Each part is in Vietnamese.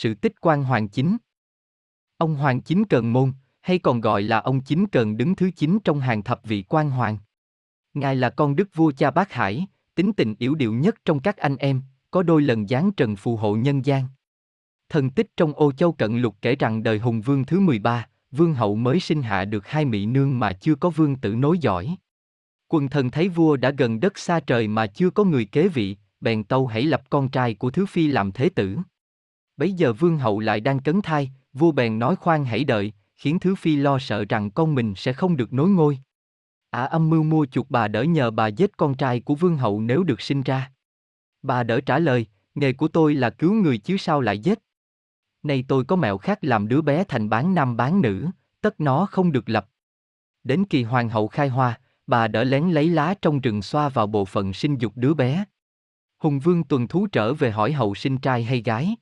sự tích quan Hoàng Chính. Ông Hoàng Chính cần Môn, hay còn gọi là ông Chính cần đứng thứ 9 trong hàng thập vị quan hoàng. Ngài là con đức vua cha bác Hải, tính tình yếu điệu nhất trong các anh em, có đôi lần giáng trần phù hộ nhân gian. Thần tích trong ô châu cận lục kể rằng đời hùng vương thứ 13, vương hậu mới sinh hạ được hai mỹ nương mà chưa có vương tử nối dõi. Quần thần thấy vua đã gần đất xa trời mà chưa có người kế vị, bèn tâu hãy lập con trai của thứ phi làm thế tử. Bấy giờ vương hậu lại đang cấn thai, vua bèn nói khoan hãy đợi, khiến thứ phi lo sợ rằng con mình sẽ không được nối ngôi. Ả à, âm mưu mua chuộc bà đỡ nhờ bà giết con trai của vương hậu nếu được sinh ra. Bà đỡ trả lời, nghề của tôi là cứu người chứ sao lại giết. Nay tôi có mẹo khác làm đứa bé thành bán nam bán nữ, tất nó không được lập. Đến kỳ hoàng hậu khai hoa, bà đỡ lén lấy lá trong rừng xoa vào bộ phận sinh dục đứa bé. Hùng vương tuần thú trở về hỏi hậu sinh trai hay gái.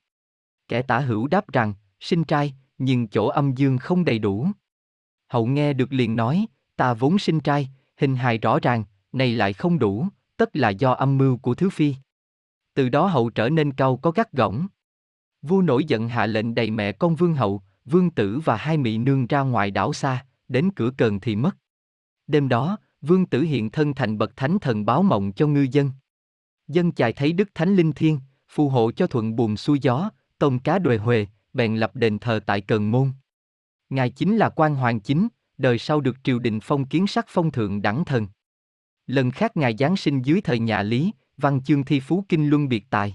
Kẻ tả hữu đáp rằng, sinh trai, nhưng chỗ âm dương không đầy đủ. Hậu nghe được liền nói, ta vốn sinh trai, hình hài rõ ràng, này lại không đủ, tất là do âm mưu của thứ phi. Từ đó hậu trở nên cao có gắt gỏng. Vua nổi giận hạ lệnh đầy mẹ con vương hậu, vương tử và hai mỹ nương ra ngoài đảo xa, đến cửa cờn thì mất. Đêm đó, vương tử hiện thân thành bậc thánh thần báo mộng cho ngư dân. Dân chài thấy đức thánh linh thiên, phù hộ cho thuận buồm xuôi gió, tôm cá đuề huề, bèn lập đền thờ tại Cần Môn. Ngài chính là quan hoàng chính, đời sau được triều đình phong kiến sắc phong thượng đẳng thần. Lần khác ngài giáng sinh dưới thời nhà Lý, văn chương thi phú kinh luân biệt tài.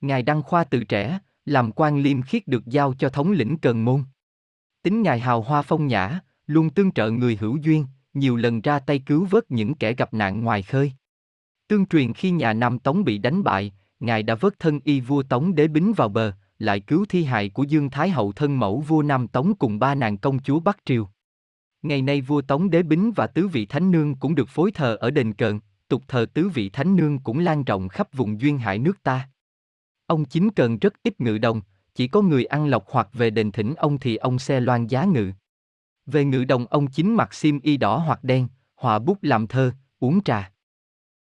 Ngài đăng khoa từ trẻ, làm quan liêm khiết được giao cho thống lĩnh Cần Môn. Tính ngài hào hoa phong nhã, luôn tương trợ người hữu duyên, nhiều lần ra tay cứu vớt những kẻ gặp nạn ngoài khơi. Tương truyền khi nhà Nam Tống bị đánh bại, ngài đã vớt thân y vua Tống đế bính vào bờ, lại cứu thi hài của Dương Thái hậu thân mẫu vua Nam Tống cùng ba nàng công chúa Bắc Triều. Ngày nay vua Tống Đế Bính và tứ vị thánh nương cũng được phối thờ ở đền cợn, tục thờ tứ vị thánh nương cũng lan rộng khắp vùng duyên hải nước ta. Ông chính cần rất ít ngự đồng, chỉ có người ăn lộc hoặc về đền thỉnh ông thì ông xe loan giá ngự. Về ngự đồng ông chính mặc xiêm y đỏ hoặc đen, họa bút làm thơ, uống trà.